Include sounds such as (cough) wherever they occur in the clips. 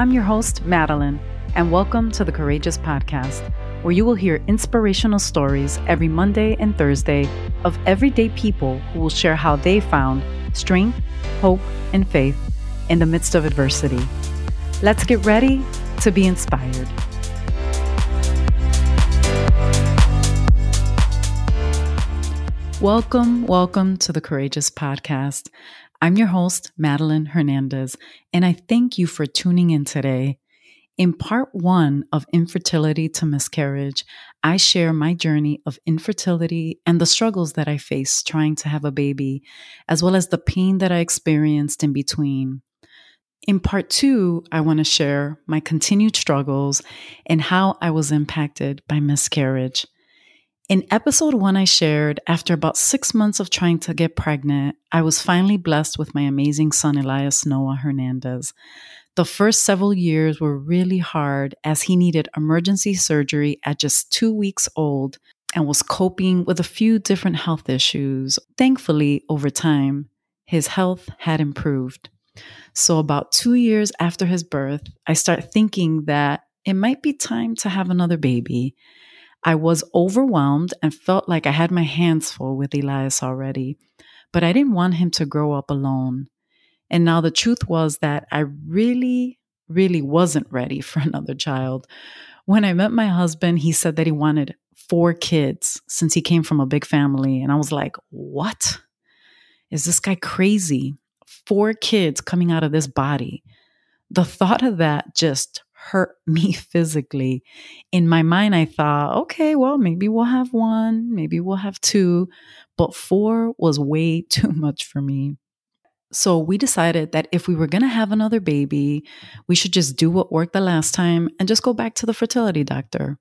I'm your host, Madeline, and welcome to the Courageous Podcast, where you will hear inspirational stories every Monday and Thursday of everyday people who will share how they found strength, hope, and faith in the midst of adversity. Let's get ready to be inspired. Welcome, welcome to the Courageous Podcast. I'm your host, Madeline Hernandez, and I thank you for tuning in today. In part one of Infertility to Miscarriage, I share my journey of infertility and the struggles that I faced trying to have a baby, as well as the pain that I experienced in between. In part two, I want to share my continued struggles and how I was impacted by miscarriage. In episode one, I shared after about six months of trying to get pregnant, I was finally blessed with my amazing son, Elias Noah Hernandez. The first several years were really hard as he needed emergency surgery at just two weeks old and was coping with a few different health issues. Thankfully, over time, his health had improved. So, about two years after his birth, I start thinking that it might be time to have another baby. I was overwhelmed and felt like I had my hands full with Elias already, but I didn't want him to grow up alone. And now the truth was that I really, really wasn't ready (laughs) for another child. When I met my husband, he said that he wanted four kids since he came from a big family. And I was like, what? Is this guy crazy? Four kids coming out of this body. The thought of that just hurt (laughs) me physically. In my mind, I thought, okay, well, maybe we'll have one, maybe we'll have two, but four was way (laughs) too much for me. So we decided that if we were going to have another baby, we should just do what worked the last time and just go back to the fertility doctor.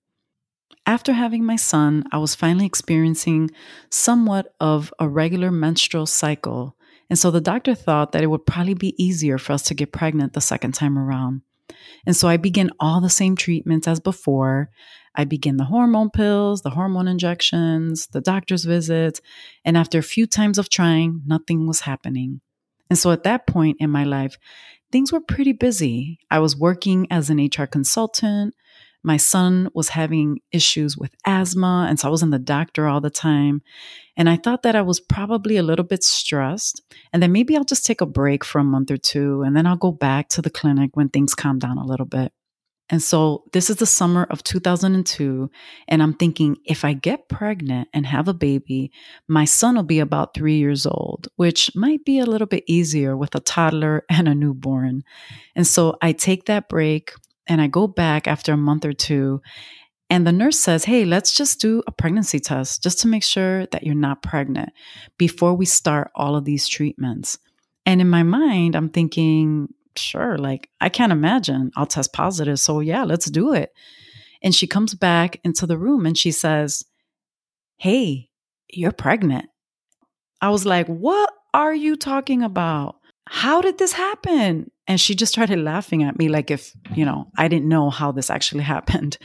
After having my son, I was finally experiencing somewhat of a regular menstrual cycle. And so the doctor thought that it would probably be easier for us to get pregnant the second time around. And so I begin all the same treatments as before. I begin the hormone pills, the hormone injections, the doctor's visits. And after a few times of trying, nothing was happening. And so at that point in my life, things were pretty busy. I was working as an HR consultant. My son was having issues with asthma, and so I was in the doctor all the time. And I thought that I was probably a little bit stressed, and then maybe I'll just take a break for a month or two, and then I'll go back to the clinic when things calm down a little bit. And so this is the summer of 2002. And I'm thinking if I get pregnant and have a baby, my son will be about three years old, which might be a little bit easier with a toddler (laughs) and a newborn. And so I take that break and I go back after a month or two. And the nurse says, Hey, let's just do a pregnancy test just to make sure that you're not pregnant before we start all of these treatments. And in my mind, I'm thinking, sure, like I can't imagine I'll test positive. So yeah, let's do it. And she comes back into the room and she says, Hey, you're pregnant. I was like, What are you talking about? How did this happen? And she just started laughing at me like if, you know, I didn't know how this actually (laughs) happened.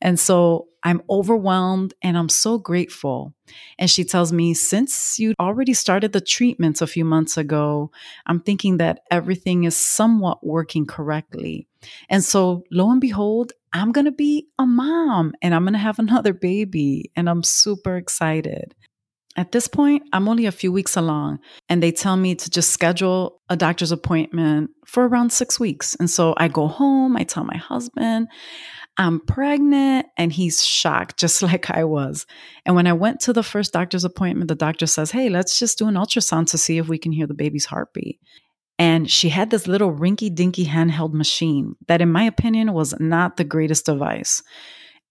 And so I'm overwhelmed and I'm so grateful. And she tells me, since you already started the treatments a few months ago, I'm thinking that everything is somewhat working correctly. And so lo and behold, I'm going to be a mom and I'm going to have another baby. And I'm super excited. At this point, I'm only a few weeks along, and they tell me to just schedule a doctor's appointment for around six weeks. And so I go home, I tell my husband, I'm pregnant, and he's shocked, (laughs) just like I was. And when I went to the first doctor's appointment, the doctor says, Hey, let's just do an ultrasound to see if we can hear the baby's heartbeat. And she had this little rinky dinky handheld machine that, in my opinion, was not the greatest device.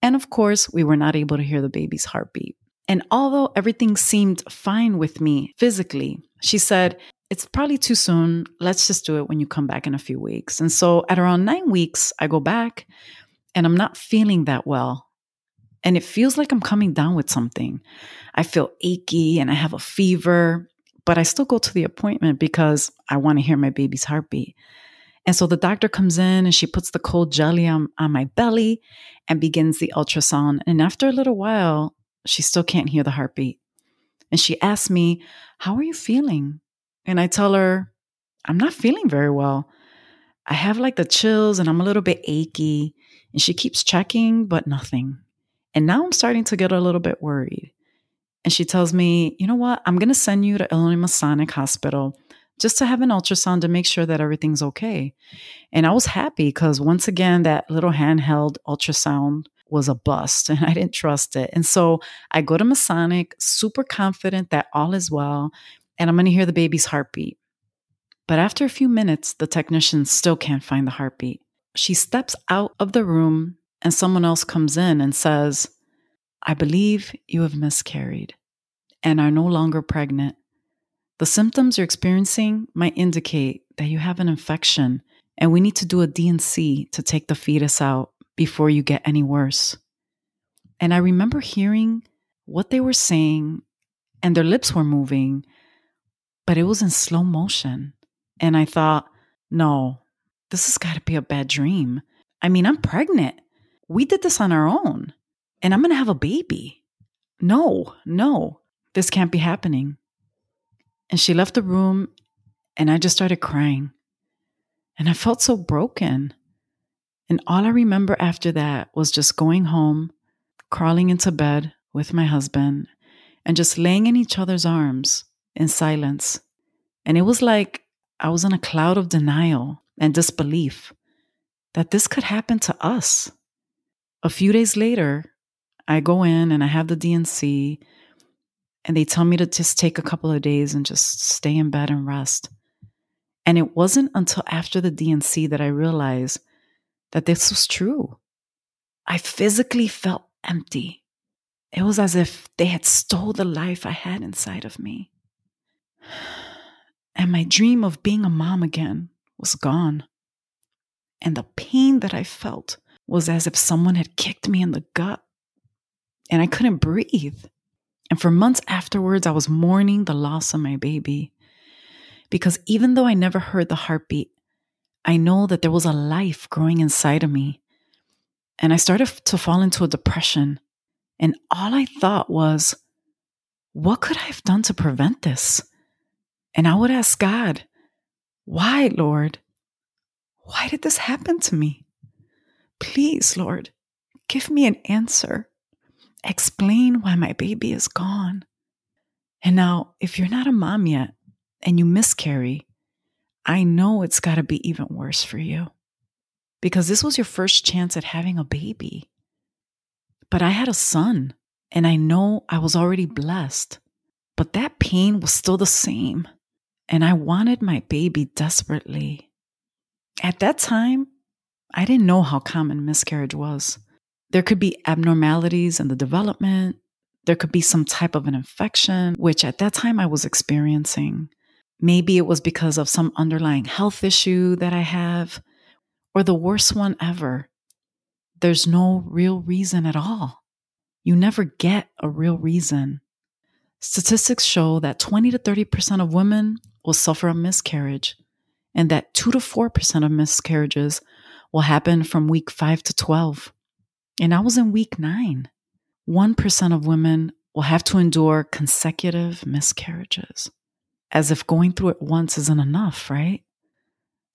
And of course, we were not able to hear the baby's heartbeat. And although everything seemed fine with me physically, she said, It's probably too soon. Let's just do it when you come back in a few weeks. And so at around nine weeks, I go back and I'm not feeling that well. And it feels like I'm coming down with something. I feel achy and I have a fever, but I still go to the appointment because I want to hear my baby's heartbeat. And so the doctor comes in and she puts the cold jelly on, on my belly and begins the ultrasound. And after a little while, she still can't hear the heartbeat. And she asks me, How are you feeling? And I tell her, I'm not feeling very well. I have like the chills and I'm a little bit achy. And she keeps checking, but nothing. And now I'm starting to get a little bit worried. And she tells me, you know what? I'm going to send you to Illinois Masonic Hospital just to have an ultrasound to make sure that everything's okay. And I was happy because once again, that little handheld ultrasound was a bust and (laughs) I didn't trust it. And so I go to Masonic, super confident that all is well and I'm going to hear the baby's heartbeat. But after a few minutes, the technician still can't find the heartbeat. She steps out of the room and someone else comes in and says, I believe you have miscarried and are no longer pregnant. The symptoms you're experiencing might indicate that you have an infection, and we need to do a D&C to take the fetus out before you get any worse. And I remember hearing what they were saying, and their lips were moving, but it was in slow motion. And I thought, no, this has got to be a bad dream. I mean, I'm pregnant. We did this on our own, and I'm going to have a baby. No, no, this can't be happening. And she left the room, and I just started crying. And I felt so broken. And all I remember after that was just going home, crawling into bed with my husband, and just laying in each other's arms in silence. And it was like I was in a cloud of denial and disbelief that this could happen to us. A few days later, I go in and I have the D&C, they tell me to just take a couple of days and just stay in bed and rest. And it wasn't until after the D&C that I realized that this was true. I physically felt empty. It was as if they had stole the life I had inside of me. And my dream of being a mom again was gone. And the pain that I felt was as if someone had kicked me in the gut. And I couldn't breathe. And for months afterwards, I was mourning the loss of my baby. Because even though I never heard the heartbeat, I know that there was a life growing inside of me. And I started to fall into a depression. And all I thought was, what could I have done to prevent this? And I would ask God, why, Lord? Why did this happen to me? Please, Lord, give me an answer. Explain why my baby is gone. And now, if you're not a mom yet and you miscarry, I know it's got to be even worse for you because this was your first chance at having a baby. But I had a son, and I know I was already blessed, but that pain was still the same. And I wanted my baby desperately. At that time, I didn't know how common miscarriage was. There could be abnormalities in the development. There could be some type of an infection, which at that time I was experiencing. Maybe it was because of some underlying health issue that I have, or the worst one ever. There's no real reason at all. You never get a real reason. Statistics show that 20 to 30% of women will suffer a miscarriage, and that 2 to 4% of miscarriages will happen from week 5 to 12. And I was in week 9. 1% of women will have to endure consecutive miscarriages, as if going through it once isn't enough, right?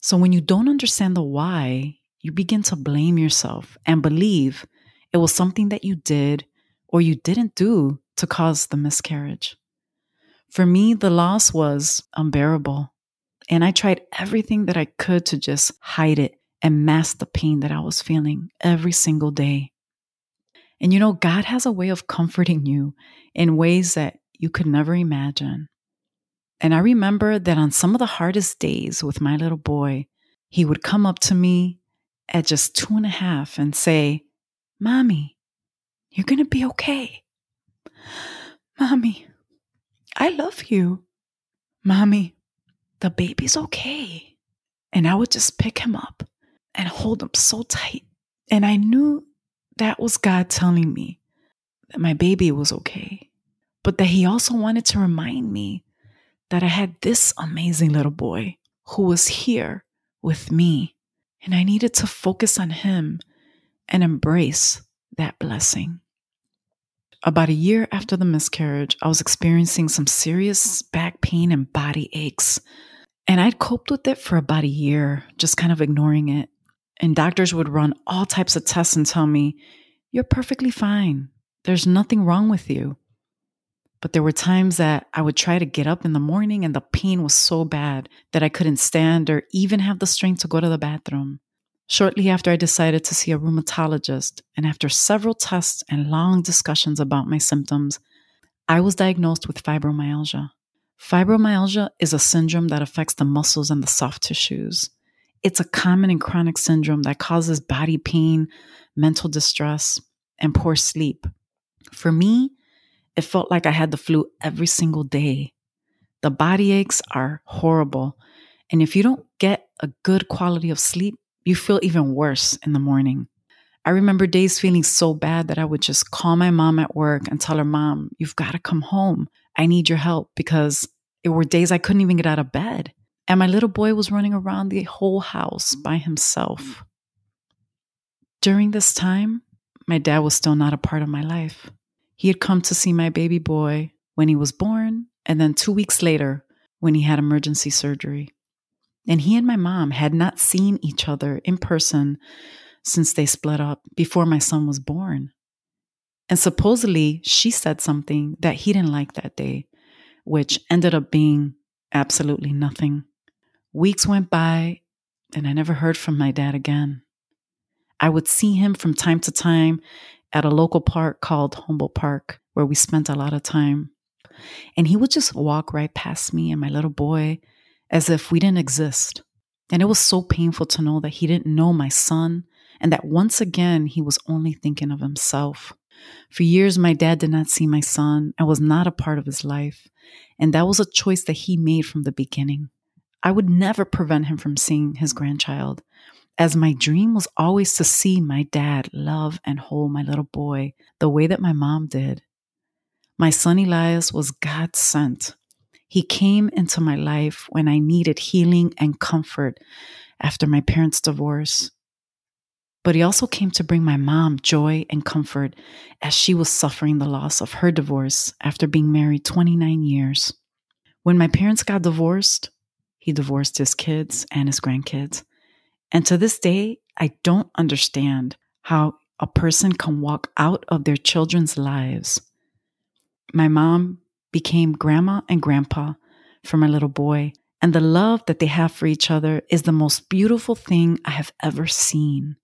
So when you don't understand the why, you begin to blame yourself and believe it was something that you did or you didn't do to cause the miscarriage. For me, the loss was unbearable. And I tried everything that I could to just hide it and mask the pain that I was feeling every single day. And you know, God has a way of comforting you in ways that you could never imagine. And I remember that on some of the hardest days with my little boy, he would come up to me at just two and a half and say, Mommy, you're going to be okay. (sighs) Mommy, I love you. Mommy, the baby's okay. And I would just pick him up and hold him so tight. And I knew that was God telling me that my baby was okay, but that He also wanted to remind me that I had this amazing little boy who was here with me. And I needed to focus on him and embrace that blessing. About a year after the miscarriage, I was experiencing some serious back pain and body aches. And I'd coped with it for about a year, just kind of ignoring it. And doctors would run all types of tests and tell me, You're perfectly fine. There's nothing wrong with you. But there were times that I would try to get up in the morning and the pain was so bad that I couldn't stand or even have the strength to go to the bathroom. Shortly after, I decided to see a rheumatologist, and after several tests and long discussions about my symptoms, I was diagnosed with fibromyalgia. Fibromyalgia is a syndrome that affects the muscles and the soft tissues. It's a common and chronic syndrome that causes body pain, mental distress, and poor sleep. For me, it felt like I had the flu every single day. The body aches are horrible. And if you don't get a good quality of sleep, you feel even worse in the morning. I remember days feeling so bad that I would just call my mom at work and tell her, Mom, you've got to come home. I need your help because it were days I couldn't even get out of bed. And my little boy was running around the whole house by himself. During this time, my dad was still not a part of my life. He had come to see my baby boy when he was born, and then two weeks later when he had emergency surgery. And he and my mom had not seen each other in person since they split up before my son was born. And supposedly, she said something that he didn't like that day, which ended up being absolutely nothing. Weeks went by, and I never heard from my dad again. I would see him from time to time at a local park called Humboldt Park, where we spent a lot of time. And he would just walk right past me and my little boy as if we didn't exist. And it was so painful to know that he didn't know my son and that once again he was only thinking of himself. For years, my dad did not see my son and was not a part of his life. And that was a choice that he made from the beginning. I would never prevent him from seeing his grandchild, as my dream was always to see my dad love and hold my little boy the way that my mom did. My son Elias was God sent he came into my life when I needed healing and comfort after my parents' divorce. But he also came to bring my mom joy and comfort as she was suffering the loss of her divorce after being married 29 years. When my parents got divorced, he divorced his kids and his grandkids. And to this day, I don't understand how a person can walk out of their children's lives. My mom became grandma and grandpa for my little boy. And the love that they have for each other is the most beautiful thing I have ever seen.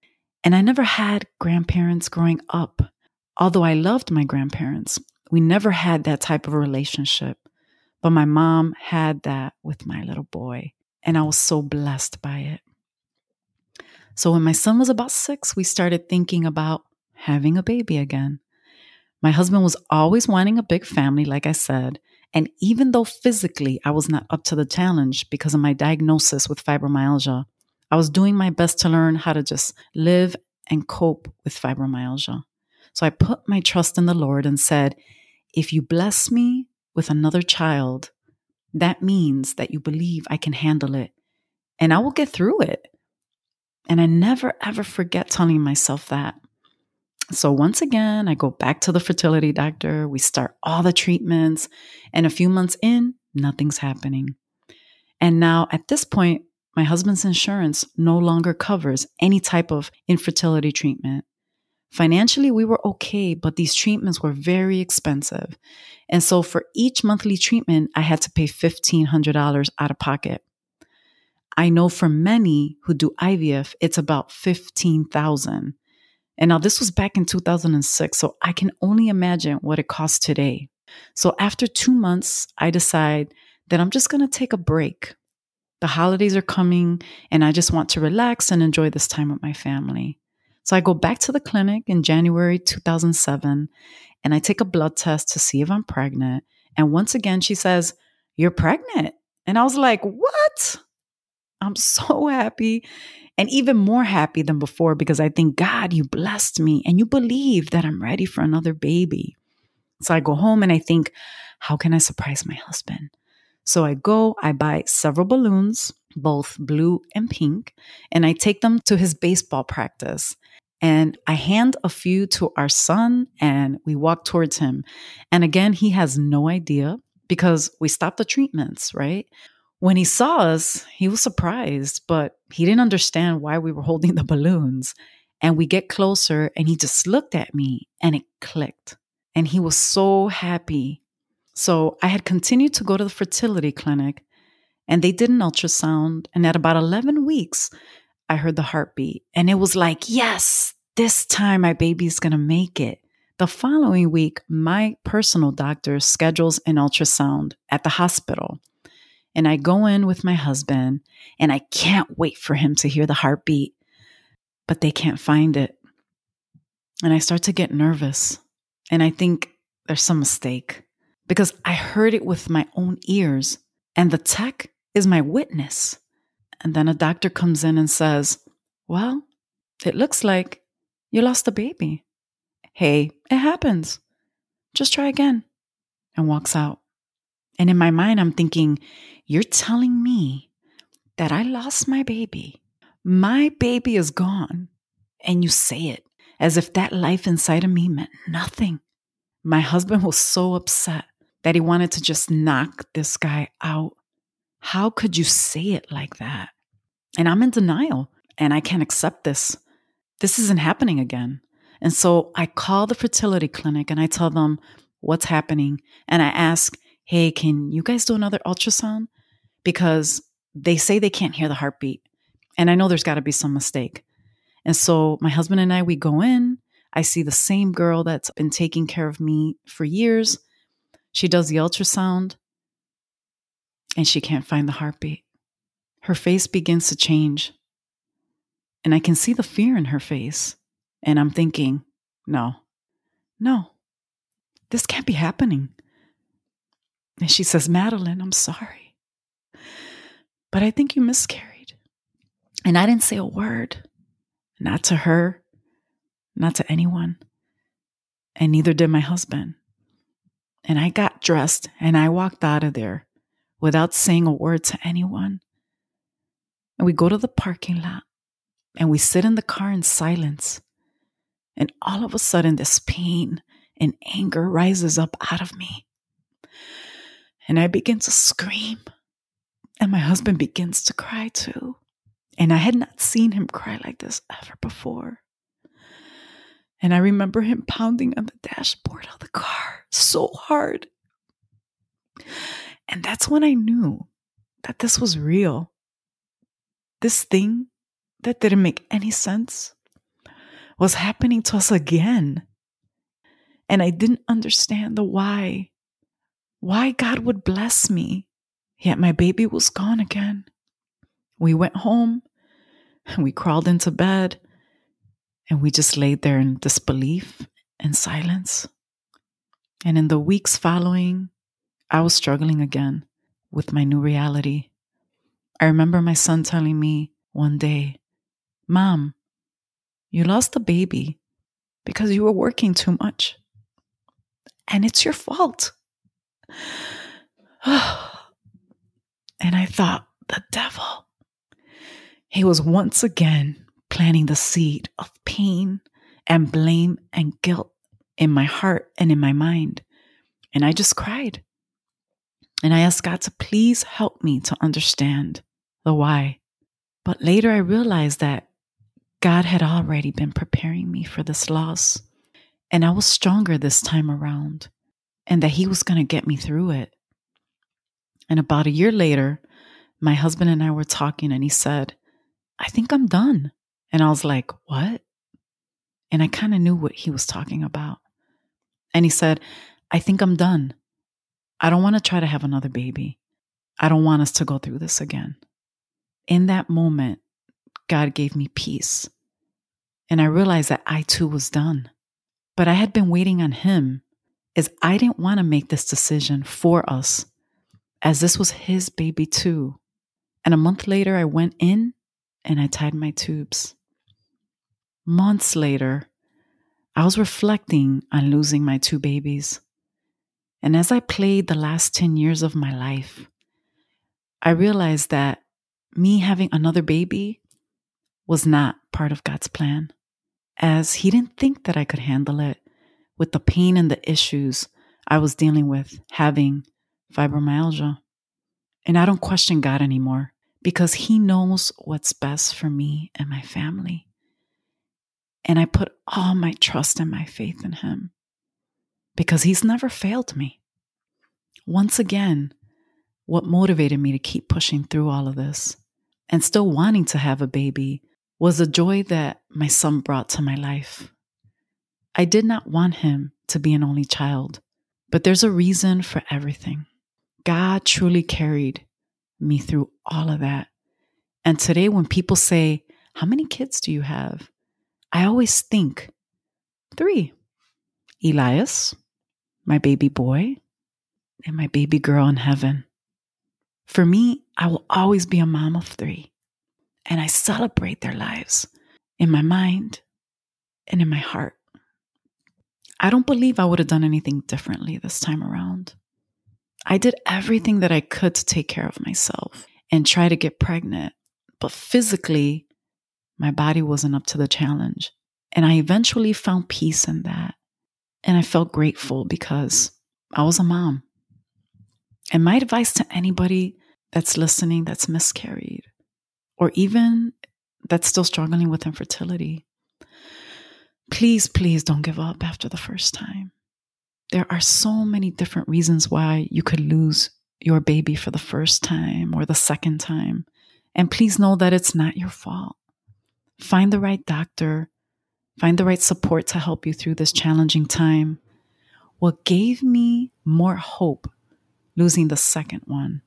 And I never had grandparents growing up. Although I loved my grandparents, we never had that type of relationship. But my mom had that with my little boy. And I was so blessed by it. So when my son was about six, we started thinking about having a baby again. My husband was always wanting a big family, like I said. And even though physically I was not up to the challenge because of my diagnosis with fibromyalgia, I was doing my best to learn how to just live and cope with fibromyalgia. So I put my trust in the Lord and said, if you bless me with another child, that means that you believe I can handle it and I will get through it. And I never ever forget telling myself that. So once again, I go back to the fertility doctor. We start all the treatments, and a few months in, nothing's happening. And now at this point, my husband's insurance no longer covers any type of infertility treatment. Financially, we were okay, but these treatments were very expensive. And so for each monthly treatment, I had to pay $1,500 out of pocket. I know for many who do IVF, it's about 15,000. And now this was back in 2006, so I can only imagine what it costs today. So after two months, I decide that I'm just going to take a break. The holidays are coming, and I just want to relax and enjoy this time with my family. So I go back to the clinic in January 2007 and I take a blood test to see if I'm pregnant. And once again, she says, You're pregnant. And I was like, What? I'm so happy and even more happy than before because I think, God, you blessed me and you believe that I'm ready for another baby. So I go home and I think, how can I surprise my husband? So I go, I buy several balloons, both blue and pink, and I take them to his baseball practice. And I hand a few to our son and we walk towards him. And again, he has no idea because we stopped the treatments, right? When he saw us, he was surprised, but he didn't understand why we were holding (laughs) the balloons. And we get closer, and he just looked at me and it clicked. And he was so happy. So I had continued to go to the fertility clinic, and they did an ultrasound. And at about 11 weeks, I heard the heartbeat, and it was like, yes, this time my baby's gonna make it. The following week, my personal doctor schedules an ultrasound at the hospital. And I go in with my husband, and I can't wait for him to hear the heartbeat, but they can't find it. And I start to get nervous. And I think there's some mistake because I heard it with my own ears, and the tech is my witness. And then a doctor comes in and says, Well, it looks like you lost a baby. Hey, it happens. Just try again. And walks out. And in my mind, I'm thinking, You're telling me that I lost my baby. My baby is gone. And you say it as if that life inside of me meant nothing. My husband was so upset that he wanted to just knock this guy out. How could you say it like that? And I'm in denial and I can't accept this. This isn't happening again. And so I call the fertility clinic and I tell them what's happening. And I ask, hey, can you guys do another ultrasound? Because they say they can't hear the heartbeat. And I know there's got to be some mistake. And so my husband and I, we go in. I see the same girl that's been taking care of me for years. She does the ultrasound and she can't find the heartbeat. Her face begins to change. And I can see the fear in her face. And I'm thinking, no, no, this can't be happening. And she says, Madeline, I'm sorry. But I think you miscarried. And I didn't say a word, not to her, not to anyone. And neither did my husband. And I got dressed and I walked out of there without saying a word to anyone. And we go to the parking lot and we sit in the car in silence. And all of a sudden, this pain and anger rises up out of me. And I begin to scream. And my husband begins to cry too. And I had not seen him cry like this ever before. And I remember him pounding on the dashboard of the car so hard. And that's when I knew that this was real. This thing that didn't make any sense was happening to us again. And I didn't understand the why. Why God would bless me, yet my baby was gone again. We went home and (laughs) we crawled into bed and we just laid there in disbelief and silence. And in the weeks following, I was struggling again with my new reality. I remember my son telling me one day, Mom, you lost the baby because you were working too much. And it's your fault. (sighs) (sighs) and I thought, the devil. He was once again planting the seed of pain and blame and guilt in my heart and in my mind. And I just cried. And I asked God to please help me to understand the why. But later I realized that God had already been preparing me for this loss. And I was stronger this time around, and that He was going to get me through it. And about a year later, my husband and I were talking, and he said, I think I'm done. And I was like, What? And I kind of knew what he was talking about. And he said, I think I'm done. I don't want to try to have another baby. I don't want us to go through this again. In that moment, God gave me peace. And I realized that I too was done. But I had been waiting on Him as I didn't want to make this decision for us, as this was His baby too. And a month later, I went in and I tied my tubes. Months later, I was reflecting on losing my two babies. And as I played the last 10 years of my life, I realized that me having another baby was not part of God's plan, as He didn't think that I could handle it with the pain and the issues I was dealing with having fibromyalgia. And I don't question God anymore because He knows what's best for me and my family. And I put all my trust and my faith in Him because He's never failed me. Once again, what motivated me to keep pushing through all of this and still wanting to have a baby was the joy that my son brought to my life. I did not want him to be an only child, but there's a reason for everything. God truly carried me through all of that. And today, when people say, How many kids do you have? I always think three Elias, my baby boy, and my baby girl in heaven. For me, I will always be a mom of three, and I celebrate their lives in my mind and in my heart. I don't believe I would have done anything differently this time around. I did everything that I could to take care of myself and try to get pregnant, but physically, my body wasn't up to the challenge. And I eventually found peace in that. And I felt grateful because I was a mom. And my advice to anybody that's listening that's miscarried, or even that's still struggling with infertility, please, please don't give up after the first time. There are so many different reasons why you could lose your baby for the first time or the second time. And please know that it's not your fault. Find the right doctor, find the right support to help you through this challenging time. What gave me more hope losing the second one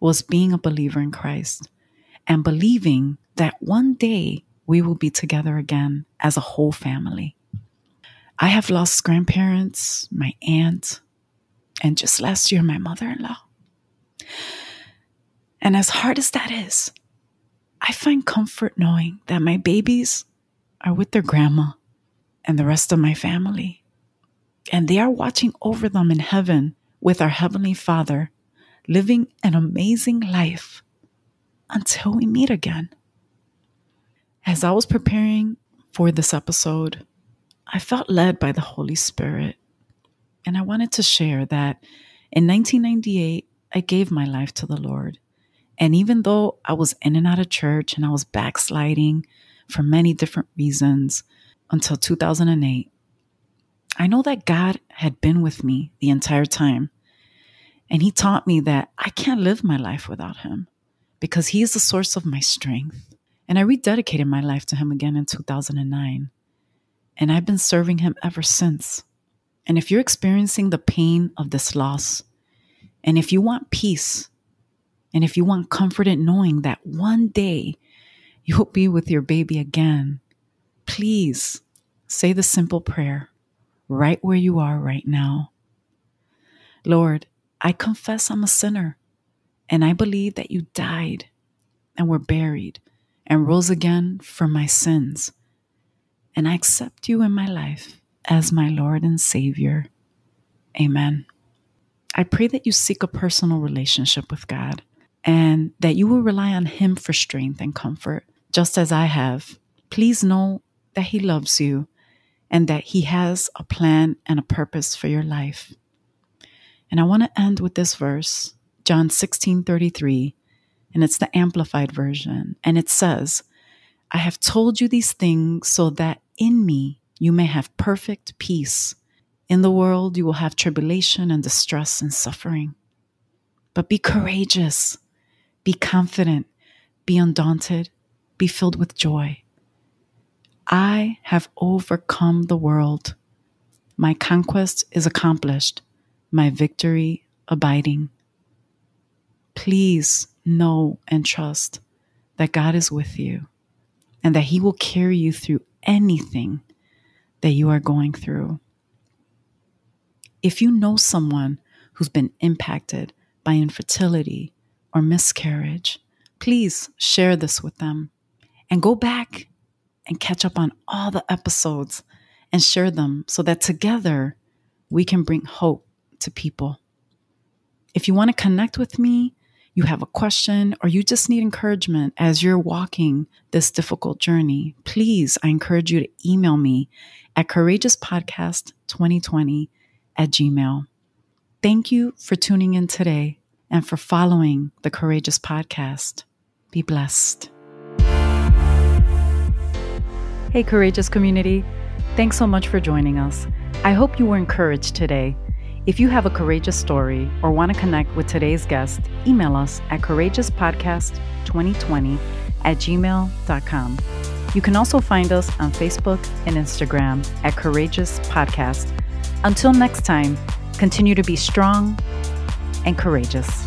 was being a believer in Christ and believing that one day we will be together again as a whole family. I have lost grandparents, my aunt, and just last year, my mother in law. And as hard as that is, I find comfort knowing that my babies are with their grandma and the rest of my family. And they are watching over them in heaven with our Heavenly Father, living an amazing life until we meet again. As I was preparing for this episode, I felt led by the Holy Spirit. And I wanted to share that in 1998, I gave my life to the Lord. And even though I was in and out of church and I was backsliding for many different reasons until 2008, I know that God had been with me the entire time. And He taught me that I can't live my life without Him because He is the source of my strength. And I rededicated my life to Him again in 2009. And I've been serving Him ever since. And if you're experiencing the pain of this loss, and if you want peace, and if you want comfort in knowing that one day you'll be with your baby again, please say the simple prayer right where you are right now. Lord, I confess I'm a sinner, and I believe that you died and were buried and rose again for my sins. And I accept you in my life as my Lord and Savior. Amen. I pray that you seek a personal relationship with God and that you will rely on Him for strength and comfort, just as I have. Please know that He loves you and that He has a plan and a purpose for your life. And I want to end with this verse, John 16 33, and it's the Amplified Version. And it says, I have told you these things so that in me you may have perfect peace. In the world you will have tribulation and distress and suffering. But be courageous, be confident, be undaunted, be filled with joy. I have overcome the world. My conquest is accomplished, my victory abiding. Please know and trust that God is with you and that He will carry you through anything that you are going through. If you know someone who's been impacted by infertility or miscarriage, please share this with them and go back and catch up on all the episodes and share them so that together we can bring hope to people. If you want to connect with me, you have a question, or you just need encouragement as you're walking this difficult journey, please, I encourage you to email me at courageouspodcast2020 at gmail. Thank you for tuning in today, and for following the Courageous Podcast. Be blessed. Hey, Courageous community. Thanks so much for joining us. I hope you were encouraged today. If you have a courageous story or want to connect with today's guest, email us at courageouspodcast2020 at gmail.com. You can also find us on Facebook and Instagram at Courageous Podcast. Until next time, continue to be strong and courageous.